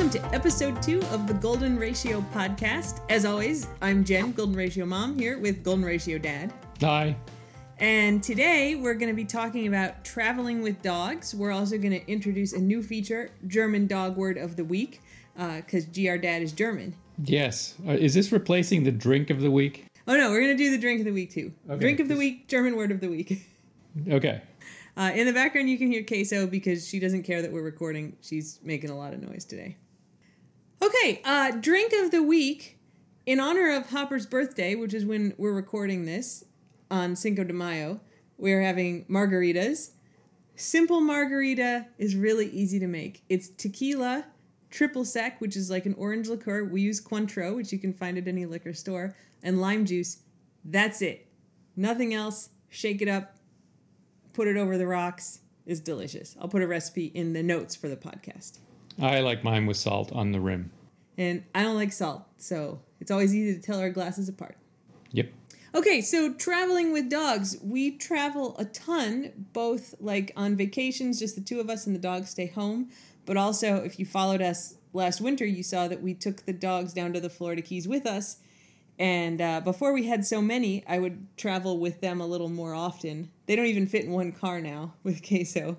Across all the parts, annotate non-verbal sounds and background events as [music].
welcome to episode two of the Golden Ratio podcast. As always, I'm Jen, Golden Ratio mom, here with Golden Ratio dad. Hi. And today we're going to be talking about traveling with dogs. We're also going to introduce a new feature, German dog word of the week, because GR dad is German. Yes. Uh, is this replacing the drink of the week? Oh no, we're going to do the drink of the week too. Okay. Drink of the week, German word of the week. [laughs] Okay. Uh, in the background, you can hear Queso because she doesn't care that we're recording. She's making a lot of noise today. Okay, uh, drink of the week. In honor of Hopper's birthday, which is when we're recording this on Cinco de Mayo, we're having margaritas. Simple margarita is really easy to make. It's tequila, triple sec, which is like an orange liqueur. We use Cointreau, which you can find at any liquor store, and lime juice. That's it. Nothing else. Shake it up, put it over the rocks is delicious. I'll put a recipe in the notes for the podcast. I like mine with salt on the rim. And I don't like salt, so it's always easy to tell our glasses apart. Yep. Okay, so traveling with dogs. We travel a ton, both like on vacations, just the two of us and the dogs stay home. But also, if you followed us last winter, you saw that we took the dogs down to the Florida Keys with us. And uh, before we had so many, I would travel with them a little more often. They don't even fit in one car now [laughs] with Queso.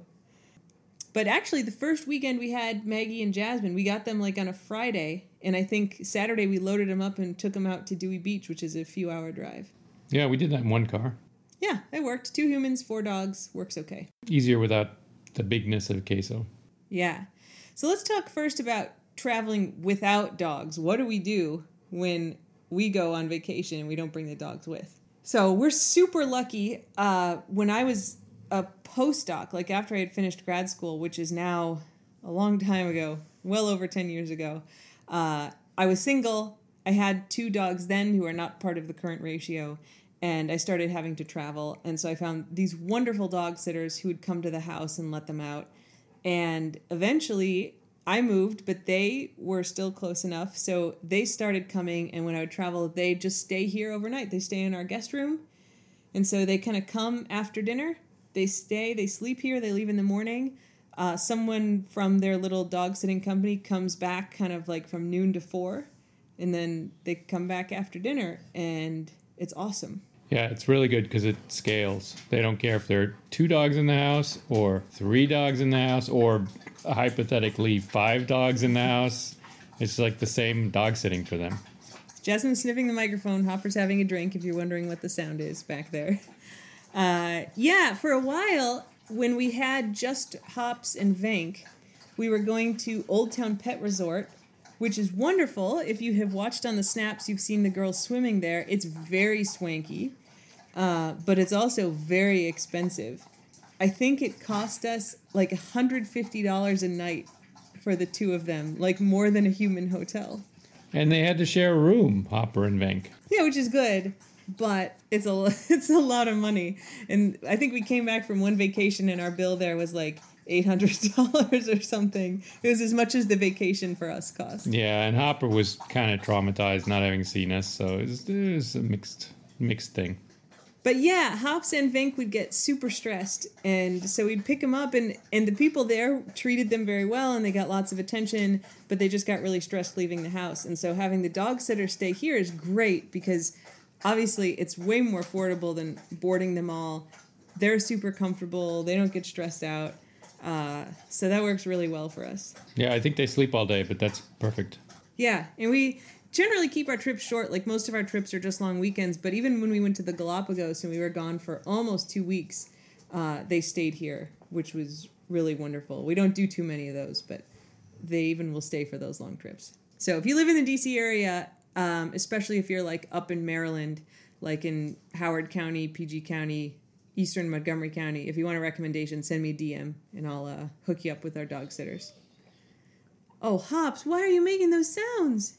But actually, the first weekend we had Maggie and Jasmine, we got them like on a Friday. And I think Saturday we loaded them up and took them out to Dewey Beach, which is a few hour drive. Yeah, we did that in one car. Yeah, it worked. Two humans, four dogs, works okay. Easier without the bigness of queso. Yeah. So let's talk first about traveling without dogs. What do we do when we go on vacation and we don't bring the dogs with? So we're super lucky. Uh, when I was a postdoc, like after I had finished grad school, which is now a long time ago, well over 10 years ago, uh, I was single. I had two dogs then who are not part of the current ratio, and I started having to travel. And so I found these wonderful dog sitters who would come to the house and let them out. And eventually I moved, but they were still close enough. So they started coming, and when I would travel, they just stay here overnight. They stay in our guest room. And so they kind of come after dinner. They stay, they sleep here, they leave in the morning. Uh, someone from their little dog sitting company comes back kind of like from noon to four, and then they come back after dinner, and it's awesome. Yeah, it's really good because it scales. They don't care if there are two dogs in the house or three dogs in the house or hypothetically five dogs in the house. It's like the same dog sitting for them. Jasmine sniffing the microphone. Hopper's having a drink. If you're wondering what the sound is back there, uh, yeah. For a while, when we had just Hops and Vank, we were going to Old Town Pet Resort, which is wonderful. If you have watched on the snaps, you've seen the girls swimming there. It's very swanky, uh, but it's also very expensive. I think it cost us like $150 a night for the two of them, like more than a human hotel. And they had to share a room, Hopper and Vank. Yeah, which is good, but it's a [laughs] it's a lot of money. And I think we came back from one vacation and our bill there was like eight hundred dollars or something. It was as much as the vacation for us cost. Yeah, and Hopper was kind of traumatized not having seen us, so it was, it was a mixed mixed thing. But yeah, Hops and Vink would get super stressed, and so we'd pick them up, and and the people there treated them very well, and they got lots of attention, but they just got really stressed leaving the house. And so having the dog sitter stay here is great because obviously it's way more affordable than boarding them all. They're super comfortable. They don't get stressed out. Uh, so that works really well for us. Yeah, I think they sleep all day, but that's perfect. Yeah, and we generally keep our trips short. Like most of our trips are just long weekends. But even when we went to the Galapagos and we were gone for almost two weeks, uh, they stayed here, which was really wonderful. We don't do too many of those, but they even will stay for those long trips. So if you live in the DC area, um, especially if you're like up in Maryland, like in Howard County, PG County, Eastern Montgomery County, if you want a recommendation, send me a DM and I'll uh, hook you up with our dog sitters. Oh, Hops, why are you making those sounds?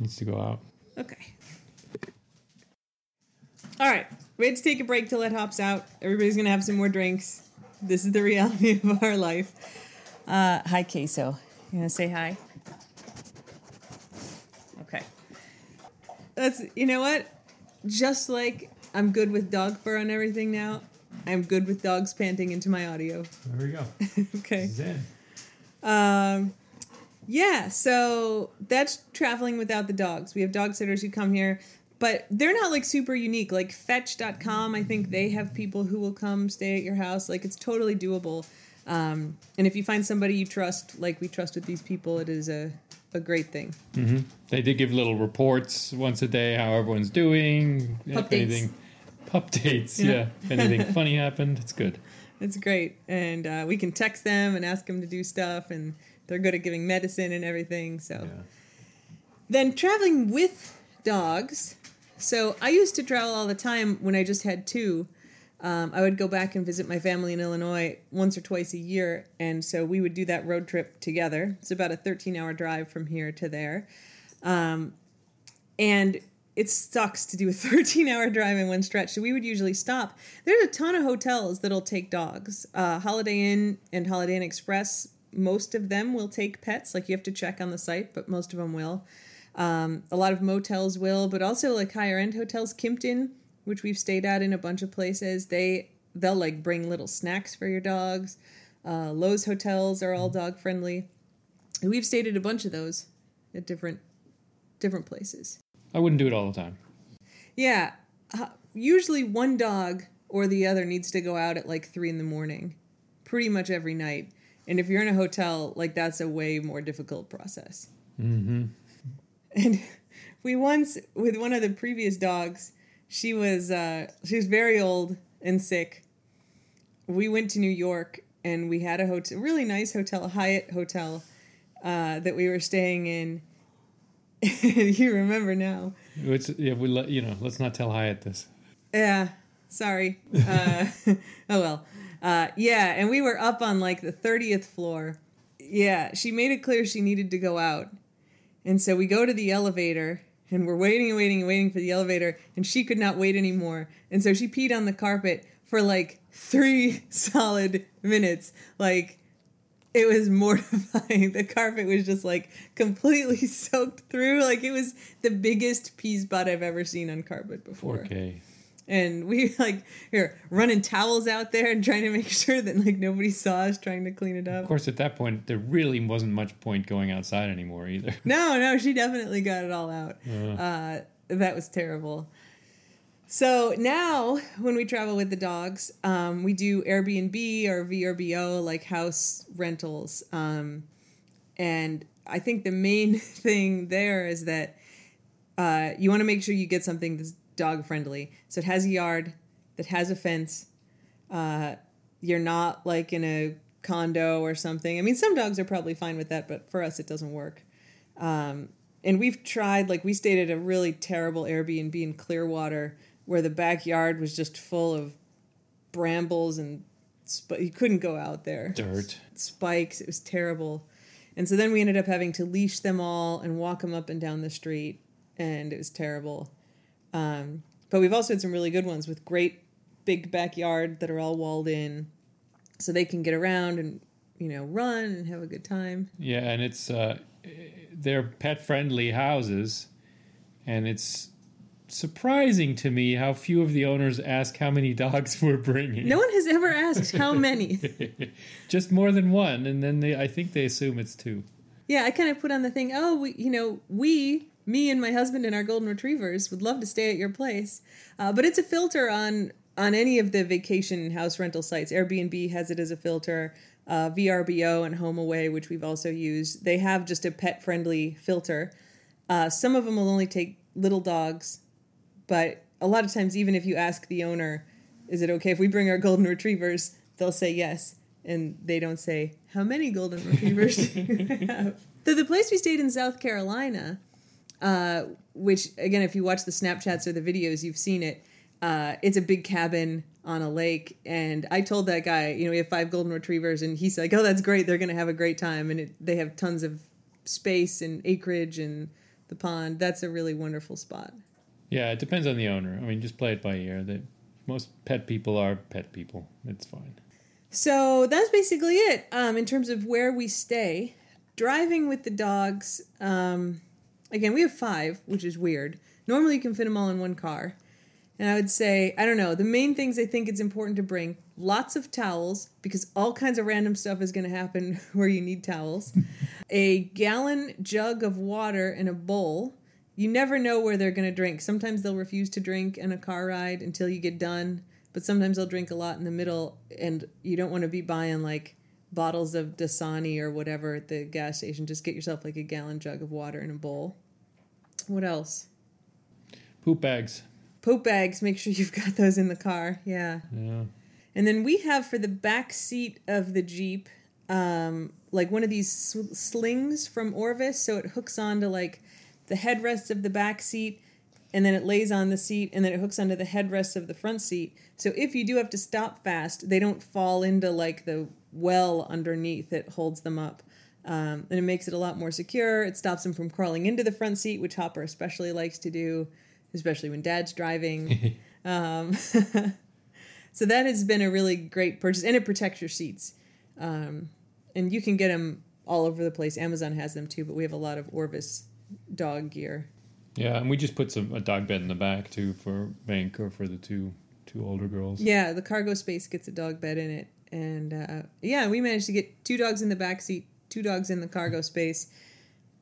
Needs to go out. Okay. All right. We had to take a break to let Hops out. Everybody's going to have some more drinks. This is the reality [laughs] of our life. Uh, hi, Queso. You to say hi? Okay. That's, you know what? Just like I'm good with dog fur on everything now, I'm good with dogs panting into my audio. There we go. [laughs] okay. Um, Yeah, so that's traveling without the dogs. We have dog sitters who come here, but they're not like super unique. Like fetch.com, I think they have people who will come stay at your house. Like it's totally doable. Um, and if you find somebody you trust, like we trust with these people, it is a, a great thing. hmm They did give little reports once a day how everyone's doing. Pup if dates. anything, pup dates. Yeah. Yeah. If anything [laughs] funny happened, it's good. It's great. And uh, we can text them and ask them to do stuff, and they're good at giving medicine and everything. So. Then traveling with dogs. So I used to travel all the time when I just had two. Um, I would go back and visit my family in Illinois once or twice a year, and so we would do that road trip together. It's about a 13 hour drive from here to there. Um, and it sucks to do a [laughs] 13 hour drive in one stretch. So we would usually stop. There's a ton of hotels that'll take dogs. Uh, Holiday Inn and Holiday Inn Express, most of them will take pets. Like you have to check on the site, but most of them will. Um, a lot of motels will, but also like higher end hotels, Kimpton, which we've stayed at in a bunch of places, they they'll like bring little snacks for your dogs. Uh, Loews hotels are all dog friendly. We've stayed at a bunch of those at different different places. I wouldn't do it all the time. Yeah, uh, usually one dog or the other needs to go out at like three in the morning, pretty much every night. And if you're in a hotel, like that's a way more difficult process. hmm And [laughs] we once with one of the previous dogs, she was uh, she was very old and sick. We went to New York and we had a hotel, really nice hotel, a Hyatt hotel uh, that we were staying in. [laughs] you remember now? It's, yeah, we let you know. Let's not tell Hyatt this. Yeah, sorry. Uh, [laughs] oh well. Uh, yeah, and we were up on like the 30th floor. Yeah, she made it clear she needed to go out. And so we go to the elevator and we're waiting and waiting and waiting for the elevator and she could not wait anymore. And so she peed on the carpet for like three [laughs] solid minutes. Like it was [laughs] mortifying. The carpet was just like completely [laughs] soaked through. Like it was the biggest pee spot I've ever seen on carpet before Okay. And we [laughs] like here running towels out there and trying to make [laughs] sure that like nobody saw us trying to clean it up. Of course, at that point, there really wasn't much point going outside anymore either. [laughs] No, no, she definitely got it all out. Uh, Uh, that was terrible. So now, when we travel with the dogs, um, we do Airbnb or VRBO, like house rentals. Um, and I think the main thing there is that uh, you want to make sure you get something that's dog friendly. So it has a yard that has a fence. Uh, you're not like in a condo or something. I mean, some dogs are probably fine with that, but for us, it doesn't work. Um, and we've tried, like, we stayed at a really terrible Airbnb in Clearwater where the backyard was just full of brambles and sp- you couldn't go out there dirt. spikes. It was terrible. And so then we ended up having to leash them all and walk them up and down the street, and it was terrible. Um, but we've also had some really good ones with great big backyard that are all walled in, so they can get around and you know run and have a good time. Yeah, and it's uh, they're pet friendly houses, and it's surprising to me how few of the owners ask how many [laughs] dogs we're bringing. No one has ever asked how many. [laughs] Just more than one, and then they I think they assume it's two. Yeah, I kind of put on the thing. Oh, we, you know, we, me and my husband and our golden retrievers would love to stay at your place, uh, but it's a filter on on any of the vacation house rental sites. Airbnb has it as a filter. Uh, VRBO and HomeAway, which we've also used, they have just a pet friendly filter. Uh, some of them will only take little dogs, but a lot of times, even if you ask the owner, "Is it okay if we bring our golden retrievers?" they'll say yes, and they don't say how many golden retrievers do you [laughs] have. So the place we stayed in South Carolina, uh, which again, if you watch the Snapchats or the videos, you've seen it. Uh, it's a big cabin on a lake, and I told that guy, you know, we have five golden retrievers, and he's like, "Oh, that's great. They're gonna have a great time, and it, they have tons of space and acreage and the pond. That's a really wonderful spot." Yeah, it depends on the owner. I mean, just play it by ear. That most pet people are pet people. It's fine. So that's basically it um, in terms of where we stay. Driving with the dogs, um, again, we have five, which is weird. Normally, you can fit them all in one car. And I would say, I don't know, the main things I think it's important to bring lots of towels because all kinds of random stuff is going to happen [laughs] where you need towels, [laughs] a gallon jug of water in a bowl. You never know where they're going to drink. Sometimes they'll refuse to drink in a car ride until you get done, but sometimes they'll drink a lot in the middle, and you don't want to be buying like bottles of Dasani or whatever at the gas station. Just get yourself like a gallon jug of water in a bowl. What else? Poop bags. Poop bags. Make sure you've got those in the car. Yeah. Yeah. And then we have for the back seat of the Jeep, um, like one of these sw- slings from Orvis. So it hooks onto like the headrests of the back seat, and then it lays on the seat, and then it hooks onto the headrests of the front seat. So if you do have to stop fast, they don't fall into like the well underneath that holds them up. Um, and it makes it a lot more secure. It stops them from crawling into the front seat, which Hopper especially likes to do, especially when dad's driving. [laughs] um, [laughs] so that has been a really great purchase, and it protects your seats. Um, and you can get them all over the place. Amazon has them too, but we have a lot of Orvis dog gear. Yeah, and we just put some a dog bed in the back too for Bank or for the two two older girls. Yeah, the cargo space gets a dog bed in it, and uh, yeah, we managed to get two dogs in the back seat, two dogs in the cargo space.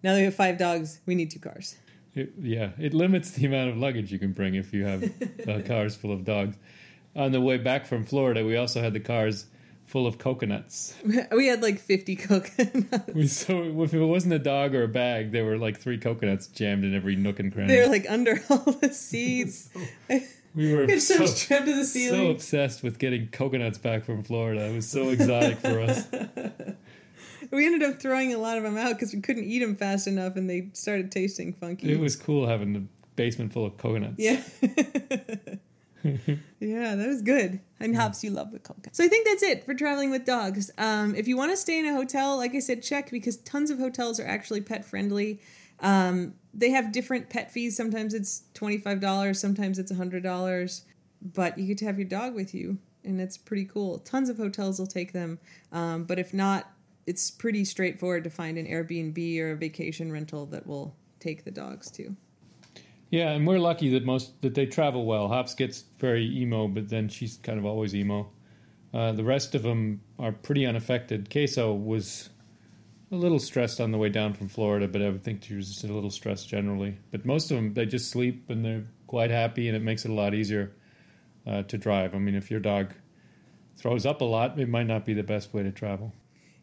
Now that we have five dogs, we need two cars. It, yeah, it limits the amount of luggage you can bring if you have uh, [laughs] cars full of dogs. On the way back from Florida, we also had the cars full of coconuts. [laughs] we had like fifty coconuts. We so if it wasn't a dog or a bag, there were like three coconuts jammed in every nook and cranny. They were like under [laughs] all the seats. we were It's so, so to the so obsessed with getting coconuts back from Florida. It was so exotic for us. We ended up throwing a lot of them out because we couldn't eat them fast enough, and they started tasting funky. It was cool having the basement full of coconuts. Yeah. [laughs] yeah, that was good. And Hops, you love the coconut. So I think that's it for traveling with dogs. Um, if you want to stay in a hotel, like I said, check because tons of hotels are actually pet friendly. Um, they have different pet fees. Sometimes it's $25, sometimes it's $100, but you get to have your dog with you, and it's pretty cool. Tons of hotels will take them, um, but if not, it's pretty straightforward to find an Airbnb or a vacation rental that will take the dogs too. Yeah, and we're lucky that most that they travel well. Hops gets very emo, but then she's kind of always emo. Uh, the rest of them are pretty unaffected. Queso was a little stressed on the way down from Florida, but I would think she was just a little stressed generally. But most of them, they just sleep and they're quite happy, and it makes it a lot easier uh, to drive. I mean, if your dog throws up a lot, it might not be the best way to travel.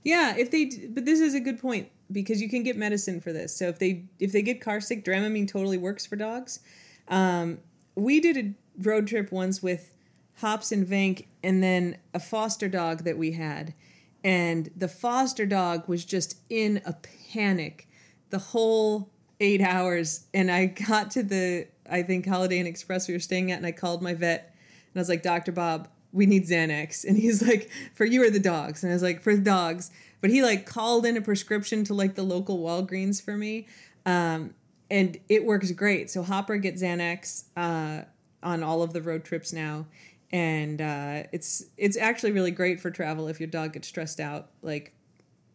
Yeah, if they but this is a good point because you can get medicine for this. So if they if they get car sick, Dramamine totally works for dogs. Um, we did a road trip once with Hops and Vank and then a foster dog that we had. And the foster dog was just in a panic the whole eight hours. And I got to the, I think, Holiday Inn Express we were staying at, and I called my vet and I was like, Dr. Bob, we need Xanax. [laughs] And he's like, for you or the dogs? And I was like, for the dogs. But he like called in a prescription to like the local Walgreens for me. Um, and it works great. So Hopper gets Xanax uh, on all of the road trips now. And uh, it's it's actually really great for travel if your dog gets stressed out. Like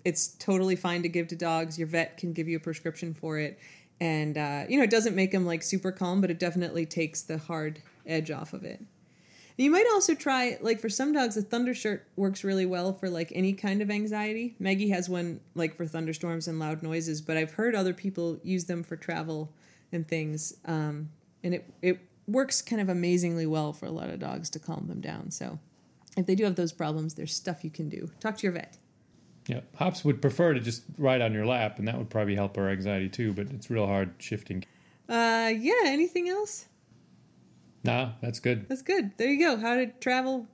it's totally fine to give to dogs. Your vet can give you a prescription for it. And uh, you know, it doesn't make them like super calm, but it definitely takes the hard edge off of it. You might also try like for some dogs, a thunder shirt works really well for like any kind of anxiety. Maggie has one like for thunderstorms and loud noises, but I've heard other people use them for travel and things, um, and it it works kind of amazingly well for a lot of dogs to calm them down. So if they do have those problems, there's stuff you can do. Talk to your vet. Yeah, Hops would prefer to just ride on your lap, and that would probably help her anxiety too. But it's real hard shifting. Uh, yeah. Anything else? Nah, that's good. That's good. There you go. How to travel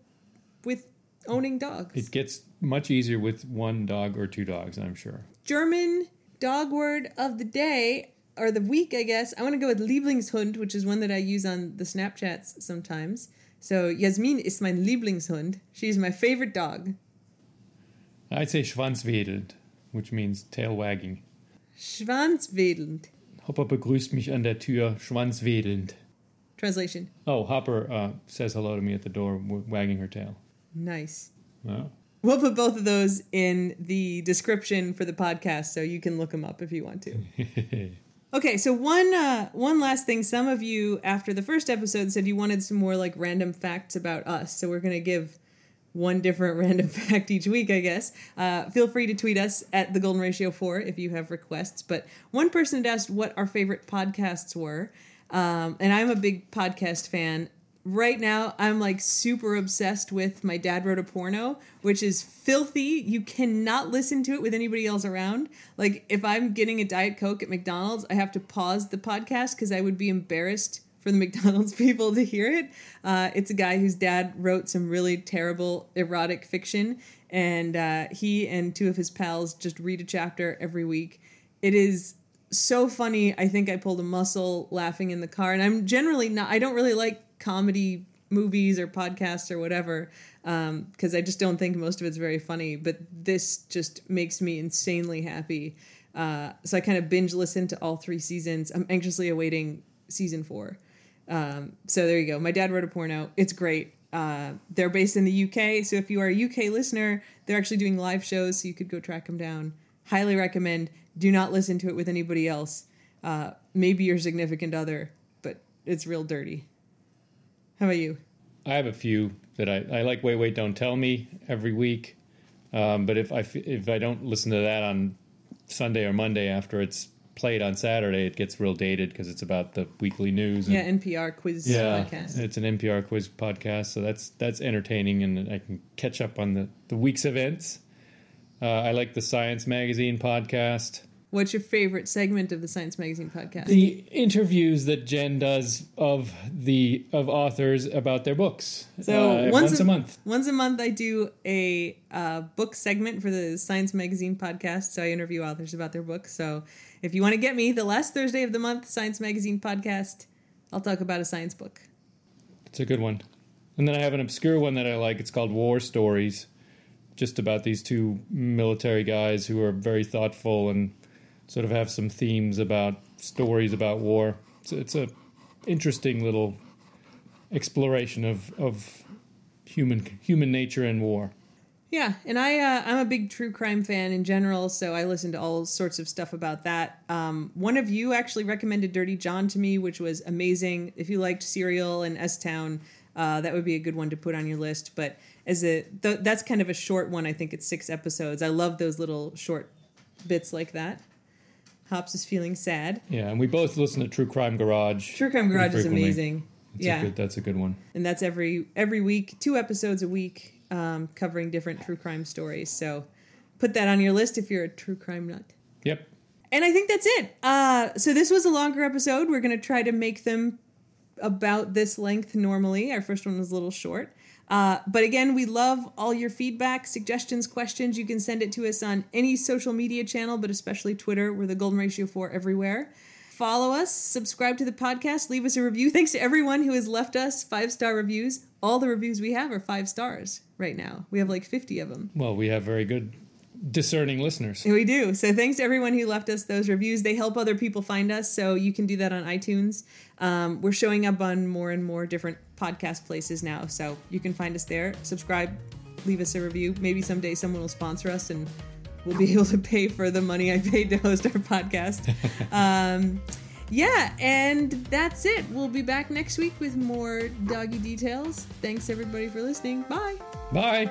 with owning dogs. It gets much easier with one dog or two dogs, I'm sure. German dog word of the day or the week, I guess. I want to go with Lieblingshund, which is one that I use on the Snapchats sometimes. So Yasmin is mein Lieblingshund. She's my favorite dog. I'd say Schwanzwedelnd, which means tail wagging. Schwanzwedelnd. Hopper begrüßt mich an der Tür, schwanzwedelnd. Translation. Oh, Hopper uh, says hello to me at the door, w- wagging her tail. Nice. Oh. We'll put both of those in the description for the podcast so you can look them up if you want to. [laughs] Okay, so one uh, one last thing. Some of you after the first episode said you wanted some more like random facts about us, so we're gonna give one different [laughs] random fact each week, I guess. Uh, feel free to tweet us at the Golden Ratio 4 if you have requests. But one person had asked what our favorite podcasts were. Um, and I'm a big podcast fan. Right now, I'm like super obsessed with My Dad Wrote a Porno, which is filthy. You cannot listen to it with anybody else around. Like, if I'm getting a Diet Coke at McDonald's, I have to pause the podcast because I would be embarrassed for the [laughs] McDonald's people to hear it. Uh, it's a guy whose dad wrote some really terrible erotic fiction, and uh, he and two of his pals just read a chapter every week. It is so funny. I think I pulled a muscle laughing in the car, and I'm generally not. I don't really like comedy movies or podcasts or whatever because um, I just don't think most of it's very funny. But this just makes me insanely happy. Uh, so I kind of binge listened to all three seasons. I'm anxiously awaiting season four. Um, so there you go. My dad wrote a porno. It's great. Uh, they're based in the UK, so if you are a UK listener, they're actually doing live shows, so you could go track them down. Highly recommend. Do not listen to it with anybody else. Uh, maybe your significant other, but it's real dirty. How about you? I have a few that I, I like. Wait, wait, don't tell me every week. Um, but if I if I don't listen to that on Sunday or Monday after it's played on Saturday, it gets real dated because it's about the weekly news. yeah, NPR quiz yeah, podcast. it's an NPR quiz podcast, so that's that's entertaining, and I can catch up on the the week's events. Uh, I like the Science Magazine podcast. What's your favorite segment of the Science Magazine podcast? The interviews that Jen does of the of authors about their books. So uh, once, once a, month. Once a month, I do a uh, book segment for the Science Magazine podcast. So I interview authors about their books. So if you want to get me, the last Thursday of the month, Science Magazine podcast, I'll talk about a science book. It's a good one. And then I have an obscure one that I like. It's called War Stories, just about these two military guys who are very thoughtful and sort of have some themes about stories about war. So it's a interesting little exploration of of human human nature and war. Yeah, and I uh, I'm a big true crime fan in general, so I listen to all sorts of stuff about that. Um, one of you actually recommended Dirty John to me, which was amazing. If you liked Serial and S Town, uh, that would be a good one to put on your list. But as a th- that's kind of a short one. I think it's six episodes. I love those little short bits like that. Hops is feeling sad. Yeah, and we both listen to True Crime Garage. True Crime Garage is amazing. It's yeah, a good, that's a good one. And that's every every week, two episodes a week, um, covering different true crime stories. So put that on your list if you're a true crime nut. Yep. And I think that's it. Uh, so this was a longer episode. We're going to try to make them about this length normally. Our first one was a little short. Uh, but again, we love all your feedback, suggestions, questions. You can send it to us on any social media channel, but especially Twitter. We're the Golden Ratio 4 everywhere. Follow us, subscribe to the podcast, leave us a review. [laughs] Thanks to everyone who has left us five star reviews. All the reviews we have are five stars right now. We have like 50 of them. Well, we have very good discerning listeners. We do. So thanks to everyone who left us those reviews. They help other people find us. So you can do that on iTunes. Um, we're showing up on more and more different podcast places now. So you can find us there. Subscribe, leave us a review. Maybe someday someone will sponsor us and we'll be [laughs] able to pay for the money I paid to host our podcast. [laughs] um, yeah, and that's it. We'll be back next week with more doggy details. Thanks everybody for listening. Bye. Bye.